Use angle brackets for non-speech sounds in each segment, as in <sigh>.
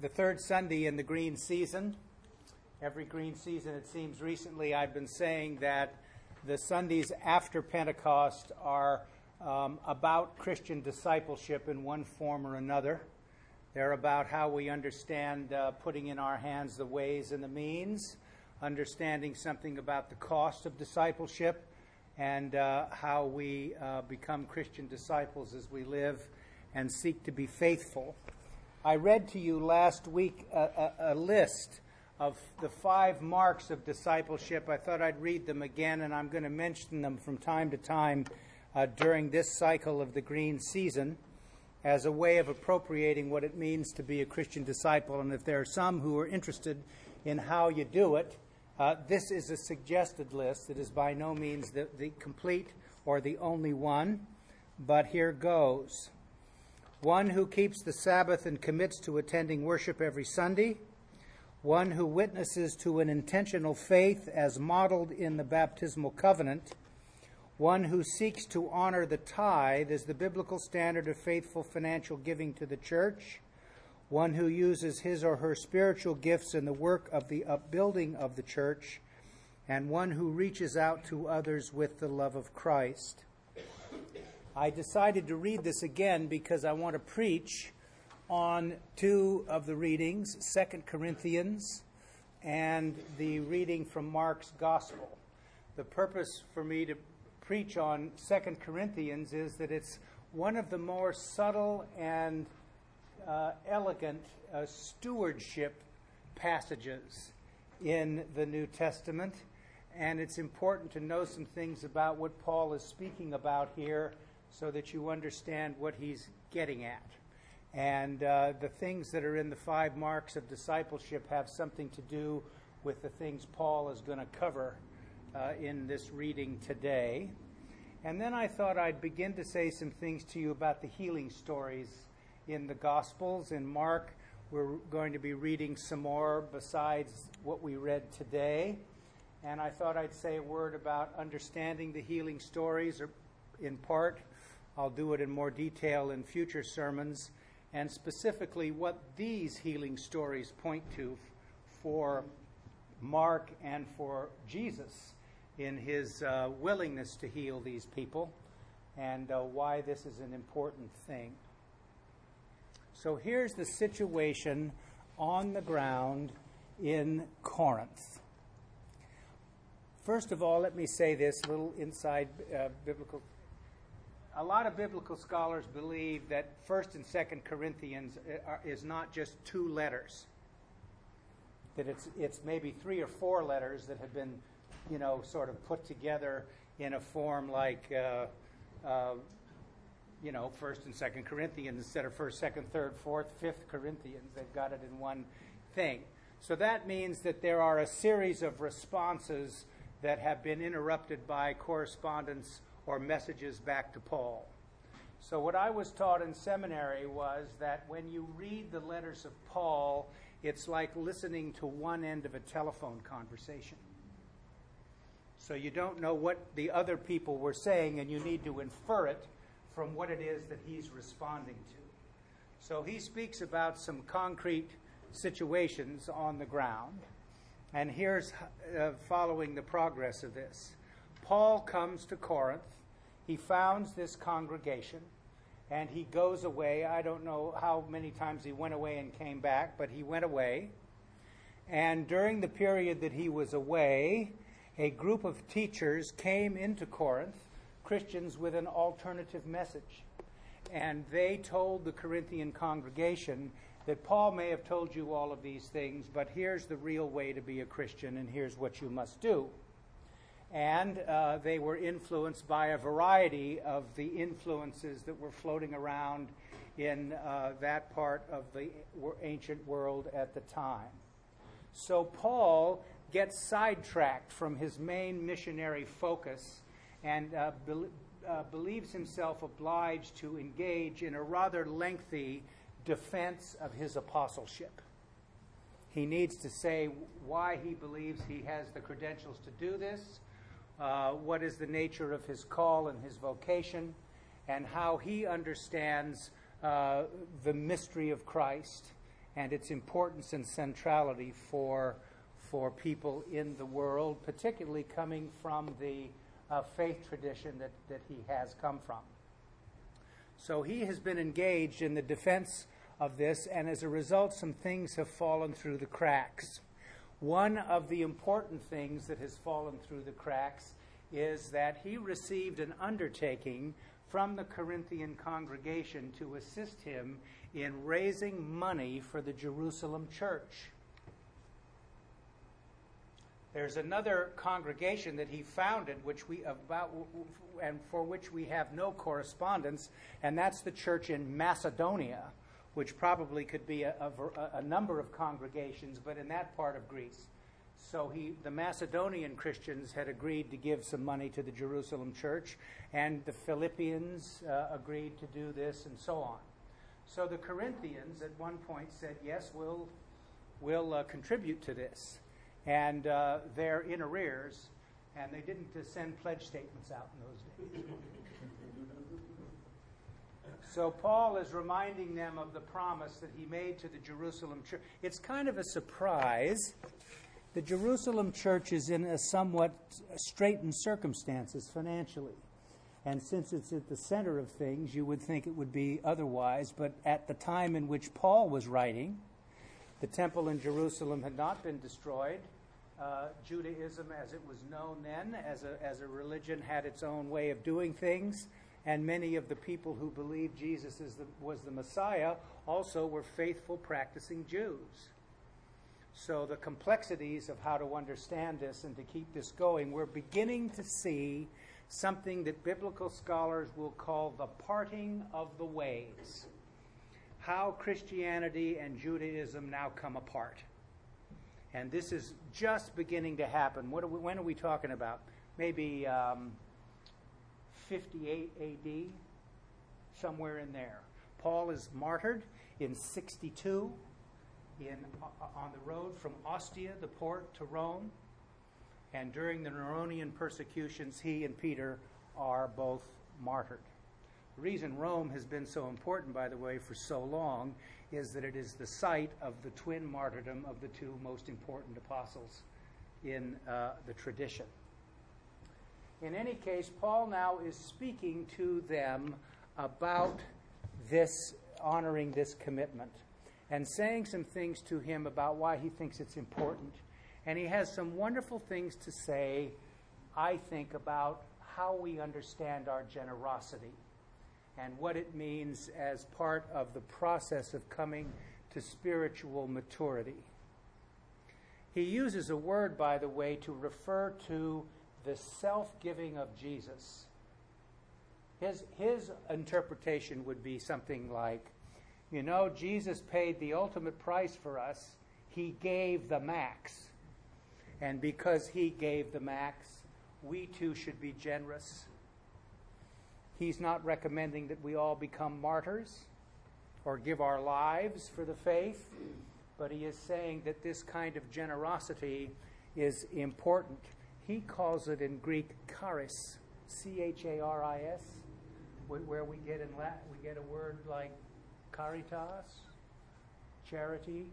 the third Sunday in the green season. Every green season, it seems recently, I've been saying that the Sundays after Pentecost are um, about Christian discipleship in one form or another. They're about how we understand uh, putting in our hands the ways and the means, understanding something about the cost of discipleship, and uh, how we uh, become Christian disciples as we live and seek to be faithful. I read to you last week a, a, a list of the five marks of discipleship. I thought I'd read them again, and I'm going to mention them from time to time uh, during this cycle of the green season as a way of appropriating what it means to be a Christian disciple. And if there are some who are interested in how you do it, uh, this is a suggested list. It is by no means the, the complete or the only one, but here goes. One who keeps the Sabbath and commits to attending worship every Sunday. One who witnesses to an intentional faith as modeled in the baptismal covenant, one who seeks to honor the tithe as the biblical standard of faithful financial giving to the church, one who uses his or her spiritual gifts in the work of the upbuilding of the church, and one who reaches out to others with the love of Christ. I decided to read this again because I want to preach on two of the readings, Second Corinthians and the reading from Mark's Gospel. The purpose for me to preach on Second Corinthians is that it's one of the more subtle and uh, elegant uh, stewardship passages in the New Testament. And it's important to know some things about what Paul is speaking about here so that you understand what he's getting at. And uh, the things that are in the five marks of discipleship have something to do with the things Paul is going to cover uh, in this reading today. And then I thought I'd begin to say some things to you about the healing stories in the Gospels. In Mark, we're going to be reading some more besides what we read today. And I thought I'd say a word about understanding the healing stories, or in part. I'll do it in more detail in future sermons and specifically what these healing stories point to for Mark and for Jesus in his uh, willingness to heal these people and uh, why this is an important thing. So here's the situation on the ground in Corinth. First of all, let me say this little inside uh, biblical a lot of biblical scholars believe that First and Second Corinthians uh, is not just two letters. That it's it's maybe three or four letters that have been, you know, sort of put together in a form like, uh, uh, you know, First and Second Corinthians instead of First, Second, Third, Fourth, Fifth Corinthians. They've got it in one thing. So that means that there are a series of responses that have been interrupted by correspondence or messages back to Paul. So, what I was taught in seminary was that when you read the letters of Paul, it's like listening to one end of a telephone conversation. So, you don't know what the other people were saying, and you need to infer it from what it is that he's responding to. So, he speaks about some concrete situations on the ground. And here's uh, following the progress of this. Paul comes to Corinth he founds this congregation and he goes away. I don't know how many times he went away and came back, but he went away. And during the period that he was away, a group of teachers came into Corinth, Christians with an alternative message. And they told the Corinthian congregation that Paul may have told you all of these things, but here's the real way to be a Christian, and here's what you must do and uh, they were influenced by a variety of the influences that were floating around in uh, that part of the ancient world at the time. So Paul gets sidetracked from his main missionary focus and uh, be- uh, believes himself obliged to engage in a rather lengthy defense of his apostleship. He needs to say why he believes he has the credentials to do this uh, what is the nature of his call and his vocation, and how he understands uh, the mystery of Christ and its importance and centrality for, for people in the world, particularly coming from the uh, faith tradition that, that he has come from. So he has been engaged in the defense of this, and as a result, some things have fallen through the cracks. One of the important things that has fallen through the cracks is that he received an undertaking from the Corinthian congregation to assist him in raising money for the Jerusalem church. There's another congregation that he founded, which we about and for which we have no correspondence, and that's the church in Macedonia, which probably could be a, a, a number of congregations, but in that part of Greece. So he, the Macedonian Christians had agreed to give some money to the Jerusalem church, and the Philippians uh, agreed to do this, and so on. So the Corinthians at one point said, "Yes, we'll we'll uh, contribute to this," and uh, they're in arrears, and they didn't send pledge statements out in those days. So Paul is reminding them of the promise that he made to the Jerusalem church. It's kind of a surprise the Jerusalem church is in a somewhat straitened circumstances financially. And since it's at the center of things, you would think it would be otherwise. But at the time in which Paul was writing, the temple in Jerusalem had not been destroyed. Uh, Judaism, as it was known then, as a, as a religion, had its own way of doing things. And many of the people who believed Jesus the, was the Messiah also were faithful, practicing Jews. So, the complexities of how to understand this and to keep this going, we're beginning to see something that biblical scholars will call the parting of the ways. How Christianity and Judaism now come apart. And this is just beginning to happen. What are we, when are we talking about? Maybe um, 58 AD, somewhere in there. Paul is martyred in 62 in, on the road from Ostia, the port, to Rome. And during the Neronian persecutions, he and Peter are both martyred. The reason Rome has been so important, by the way, for so long is that it is the site of the twin martyrdom of the two most important apostles in uh, the tradition. In any case, Paul now is speaking to them about this, honoring this commitment and saying some things to him about why he thinks it's important. And he has some wonderful things to say, I think, about how we understand our generosity and what it means as part of the process of coming to spiritual maturity. He uses a word, by the way, to refer to the self giving of Jesus. His, his interpretation would be something like you know, Jesus paid the ultimate price for us. He gave the max. And because he gave the max, we too should be generous. He's not recommending that we all become martyrs or give our lives for the faith, but he is saying that this kind of generosity is important. He calls it in Greek charis, C H A R I S, where we get in Latin, we get a word like caritas, charity,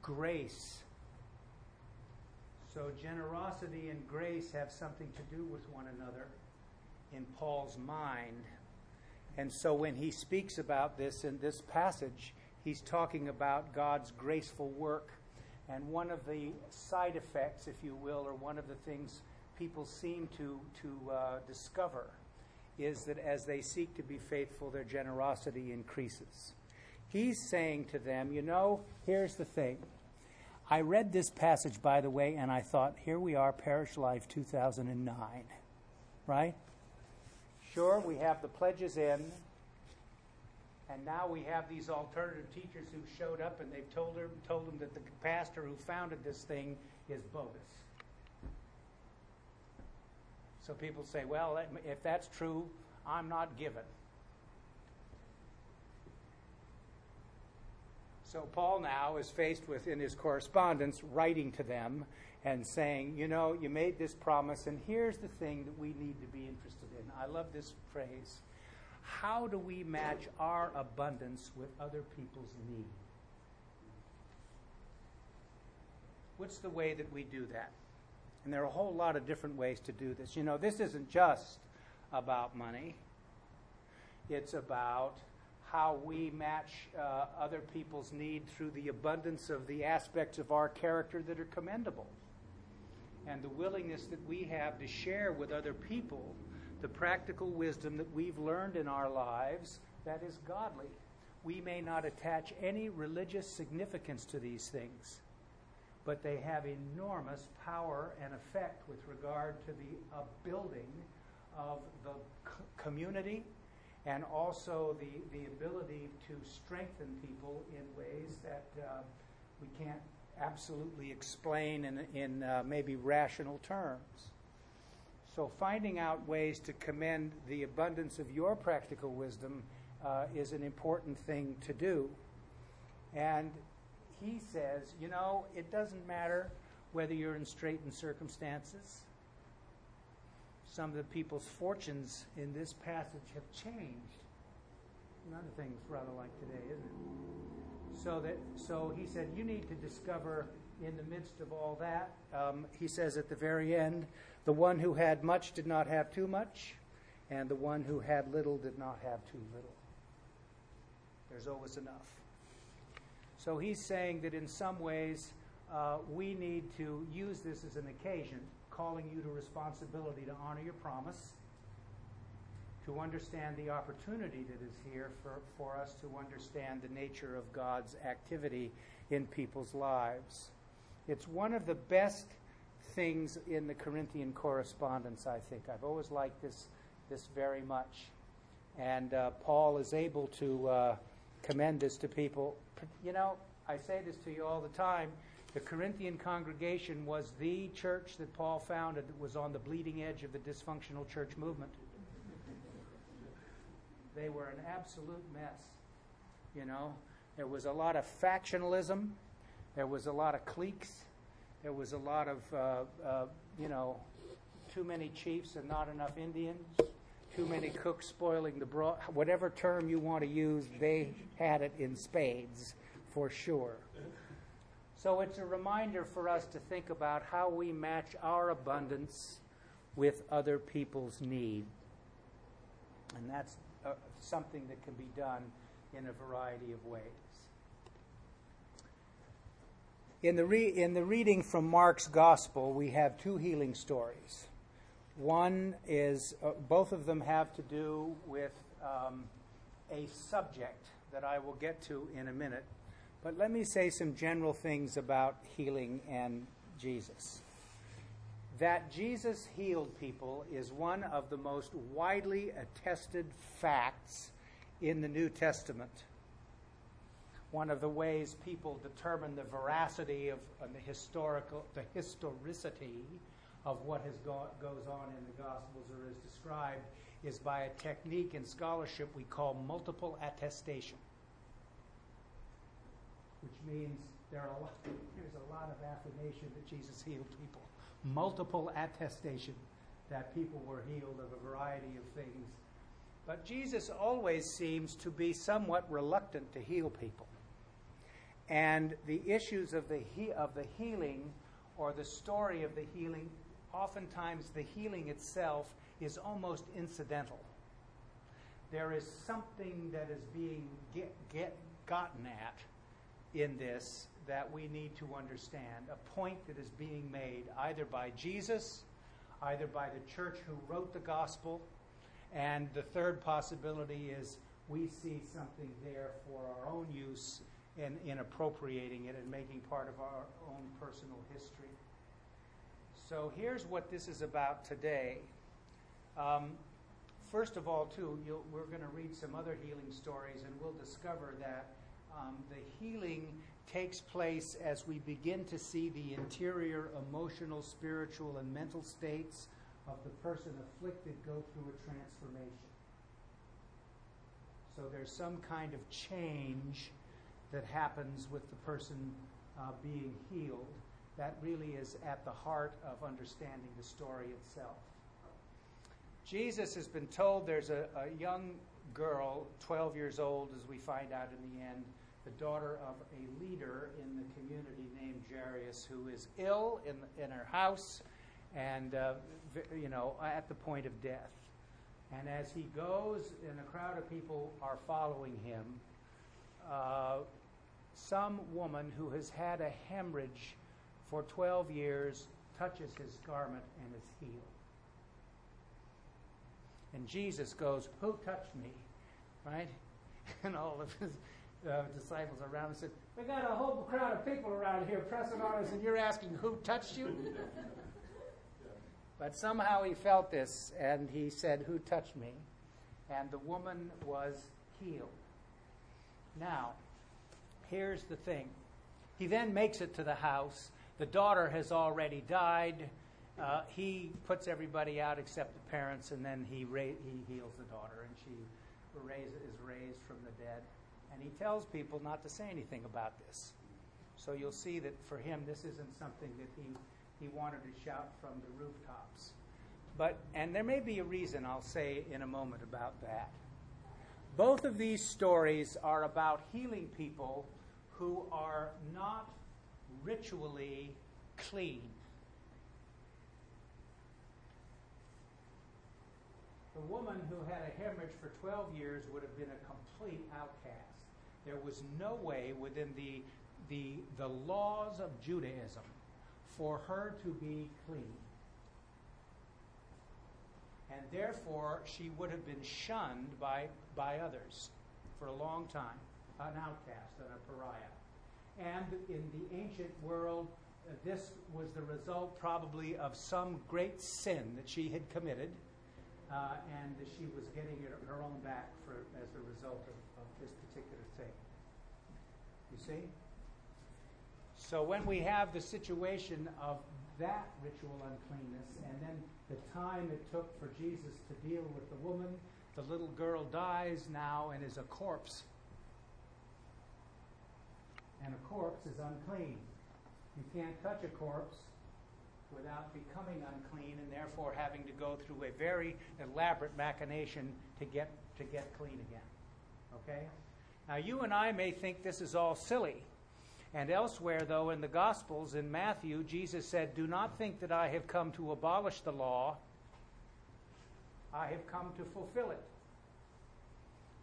grace. So generosity and grace have something to do with one another in Paul's mind. And so when he speaks about this in this passage, he's talking about God's graceful work. And one of the side effects, if you will, or one of the things people seem to, to uh, discover is that as they seek to be faithful, their generosity increases. He's saying to them, you know, here's the thing. I read this passage, by the way, and I thought, here we are, Parish Life 2009. Right? Sure, we have the pledges in, and now we have these alternative teachers who showed up and they've told, her, told them that the pastor who founded this thing is bogus. So people say, well, if that's true, I'm not given. So Paul now is faced with, in his correspondence, writing to them and saying, you know, you made this promise, and here's the thing that we need to be interested in. I love this phrase. How do we match our abundance with other people's need? What's the way that we do that? And there are a whole lot of different ways to do this. You know, this isn't just about money, it's about how we match uh, other people's need through the abundance of the aspects of our character that are commendable and the willingness that we have to share with other people the practical wisdom that we've learned in our lives that is godly. We may not attach any religious significance to these things, but they have enormous power and effect with regard to the building of the community and also the, the ability to strengthen people in ways that uh, we can't absolutely explain in, in uh, maybe rational terms. So, finding out ways to commend the abundance of your practical wisdom uh, is an important thing to do. And he says, you know, it doesn't matter whether you're in straitened circumstances. Some of the people's fortunes in this passage have changed. Another thing's rather like today, isn't it? So that so he said, you need to discover in the midst of all that. Um, he says at the very end, the one who had much did not have too much, and the one who had little did not have too little. There's always enough. So he's saying that in some ways uh, we need to use this as an occasion, calling you to responsibility to honor your promise, to understand the opportunity that is here for, for us to understand the nature of God's activity in people's lives. It's one of the best things in the Corinthian correspondence, I think. I've always liked this, this very much. And uh, Paul is able to uh, commend this to people. You know, I say this to you all the time. The Corinthian congregation was the church that Paul founded that was on the bleeding edge of the dysfunctional church movement. They were an absolute mess. You know, there was a lot of factionalism, there was a lot of cliques, there was a lot of, uh, uh, you know, too many chiefs and not enough Indians, too many cooks spoiling the broth. Whatever term you want to use, they had it in spades for sure. So it's a reminder for us to think about how we match our abundance with other people's need. And that's uh, something that can be done in a variety of ways. In the, re- in the reading from Mark's Gospel, we have two healing stories. One is, uh, both of them have to do with um, a subject that I will get to in a minute. But let me say some general things about healing and Jesus. That Jesus healed people is one of the most widely attested facts in the New Testament one of the ways people determine the veracity of the historical, the historicity of what has go- goes on in the Gospels or is described is by a technique in scholarship we call multiple attestation, which means there are a lot, there's a lot of affirmation that Jesus healed people. Multiple attestation that people were healed of a variety of things. But Jesus always seems to be somewhat reluctant to heal people. And the issues of the, he- of the healing or the story of the healing, oftentimes the healing itself is almost incidental. There is something that is being get, get gotten at in this that we need to understand, a point that is being made either by Jesus, either by the church who wrote the gospel, and the third possibility is we see something there for our own use and in appropriating it and making part of our own personal history. So here's what this is about today. Um, first of all, too, we're going to read some other healing stories, and we'll discover that um, the healing takes place as we begin to see the interior emotional, spiritual, and mental states of the person afflicted go through a transformation. So there's some kind of change that happens with the person uh, being healed. That really is at the heart of understanding the story itself. Jesus has been told there's a, a young girl, 12 years old, as we find out in the end, the daughter of a leader in the community named Jairus, who is ill in, in her house and, uh, you know, at the point of death. And as he goes, and a crowd of people are following him, uh, some woman who has had a hemorrhage for 12 years touches his garment and is healed. And Jesus goes, Who touched me? Right? <laughs> And all of his uh, disciples around said, We got a whole crowd of people around here pressing on us, and you're asking who touched you? but somehow he felt this, and he said, Who touched me? And the woman was healed. Now, here's the thing. He then makes it to the house. The daughter has already died. Uh, he puts everybody out except the parents, and then he, ra- he heals the daughter, and she raise, is raised from the dead. And he tells people not to say anything about this. So you'll see that for him, this isn't something that he, he wanted to shout from the rooftops. But, and there may be a reason I'll say in a moment about that. Both of these stories are about healing people who are not ritually clean. The woman who had a hemorrhage for 12 years would have been a complete outcast. There was no way within the, the, the laws of Judaism for her to be clean. And therefore, she would have been shunned by, by others for a long time, an outcast and a pariah. And in the ancient world, uh, this was the result probably of some great sin that she had committed uh, and that she was getting her, her own back for, as a result of, of this particular thing. You see? So when we have the situation of that ritual uncleanness and then the time it took for Jesus to deal with the woman, the little girl dies now and is a corpse. And a corpse is unclean. You can't touch a corpse without becoming unclean and therefore having to go through a very elaborate machination to get to get clean again. Okay? Now you and I may think this is all silly. And elsewhere though in the gospels in Matthew Jesus said, "Do not think that I have come to abolish the law. I have come to fulfill it."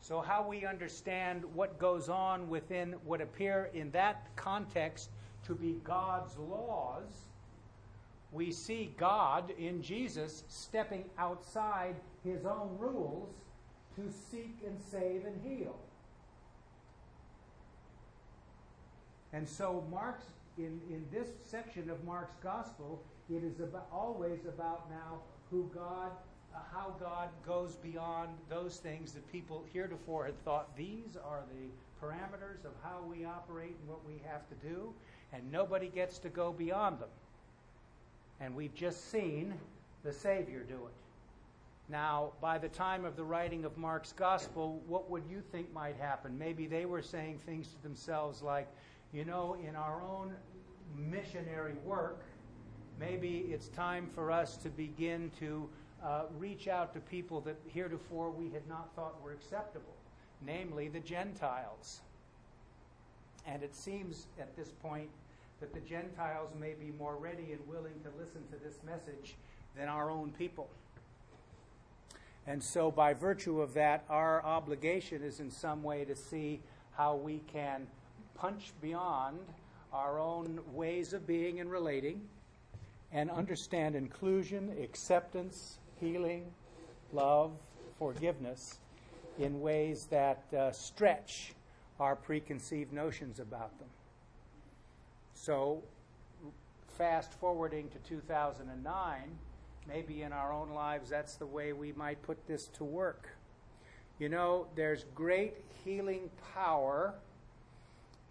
So how we understand what goes on within what appear in that context to be God's laws we see God in Jesus stepping outside his own rules to seek and save and heal. And so Mark's in, in this section of Mark's gospel, it is about, always about now who God, uh, how God goes beyond those things that people heretofore had thought these are the parameters of how we operate and what we have to do, and nobody gets to go beyond them. And we've just seen the Savior do it. Now, by the time of the writing of Mark's gospel, what would you think might happen? Maybe they were saying things to themselves like, you know, in our own missionary work, maybe it's time for us to begin to uh, reach out to people that heretofore we had not thought were acceptable, namely the Gentiles. And it seems at this point that the Gentiles may be more ready and willing to listen to this message than our own people. And so, by virtue of that, our obligation is in some way to see how we can punch beyond our own ways of being and relating and understand inclusion, acceptance, healing, love, forgiveness in ways that uh, stretch our preconceived notions about them. So, fast forwarding to 2009, maybe in our own lives, that's the way we might put this to work. You know, there's great healing power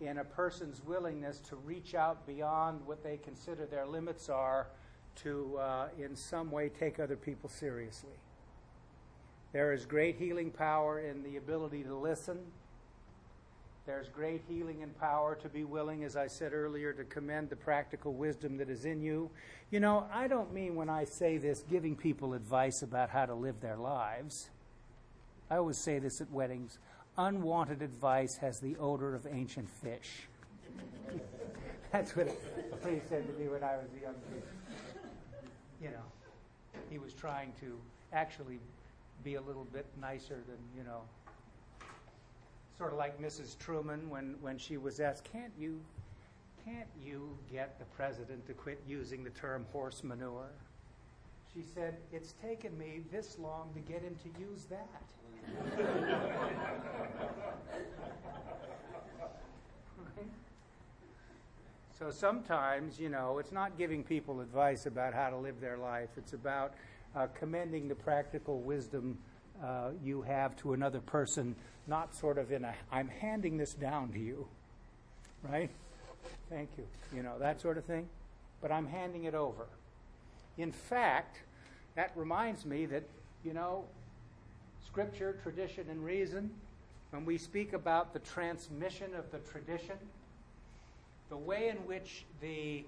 in a person's willingness to reach out beyond what they consider their limits are to, uh, in some way, take other people seriously. There is great healing power in the ability to listen there's great healing and power to be willing, as I said earlier, to commend the practical wisdom that is in you. You know, I don't mean when I say this giving people advice about how to live their lives. I always say this at weddings unwanted advice has the odor of ancient fish. That's what priest said to me when I was a young priest. You know, he was trying to actually be a little bit nicer than, you know, sort of like Mrs. Truman when, when she was asked, can't you, can't you get the president to quit using the term horse manure? She said, it's taken me this long to get him to use that. <laughs> So sometimes, you know, it's not giving people advice about how to live their life. It's about uh, commending the practical wisdom uh, you have to another person, not sort of in a, I'm handing this down to you, right? Thank you. You know, that sort of thing. But I'm handing it over. In fact, that reminds me that, you know, scripture, tradition, and reason, when we speak about the transmission of the tradition, the way in which the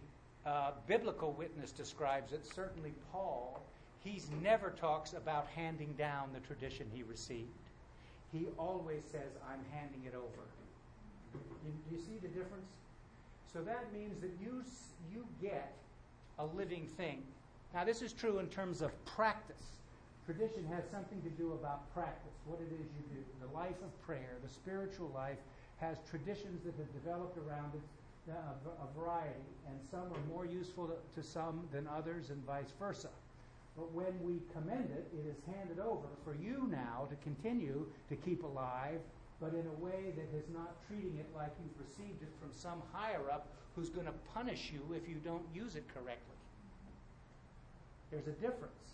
uh, biblical witness describes it, certainly Paul, he never talks about handing down the tradition he received. He always says, I'm handing it over. You, you see the difference? So that means that you, you get a living thing. Now, this is true in terms of practice. Tradition has something to do about practice, what it is you do. The life of prayer, the spiritual life, has traditions that have developed around it uh, a, variety, and some are more useful to, to some than others, and vice versa. But when we commend it, it is handed over for you now to continue to keep alive, but in a way that is not treating it like you've received it from some higher up who's going to punish you if you don't use it correctly. There's a difference.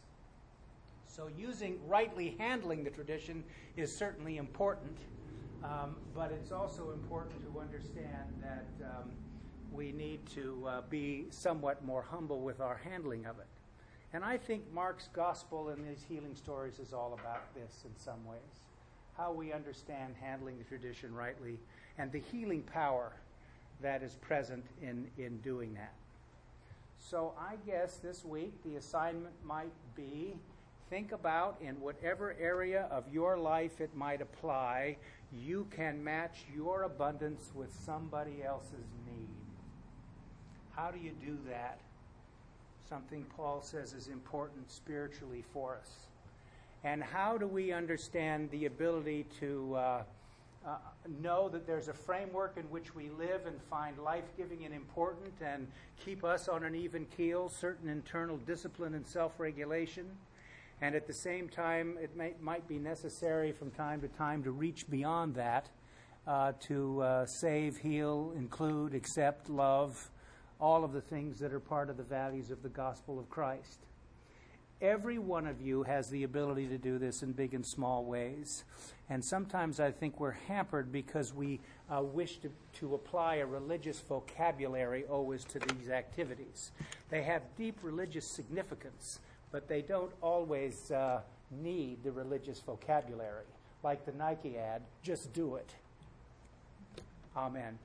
So, using rightly handling the tradition is certainly important. Um, but it's also important to understand that um, we need to uh, be somewhat more humble with our handling of it. And I think Mark's gospel and these healing stories is all about this in some ways how we understand handling the tradition rightly and the healing power that is present in, in doing that. So I guess this week the assignment might be think about in whatever area of your life it might apply, you can match your abundance with somebody else's need. How do you do that? Something Paul says is important spiritually for us. And how do we understand the ability to uh, uh, know that there's a framework in which we live and find life giving and important and keep us on an even keel, certain internal discipline and self regulation? And at the same time, it may, might be necessary from time to time to reach beyond that uh, to uh, save, heal, include, accept, love, all of the things that are part of the values of the gospel of Christ. Every one of you has the ability to do this in big and small ways. And sometimes I think we're hampered because we uh, wish to, to apply a religious vocabulary always to these activities. They have deep religious significance, but they don't always uh, need the religious vocabulary. Like the Nike ad, just do it. Amen.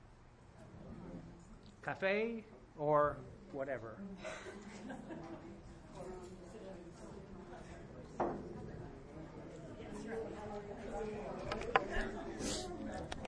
Cafe or whatever.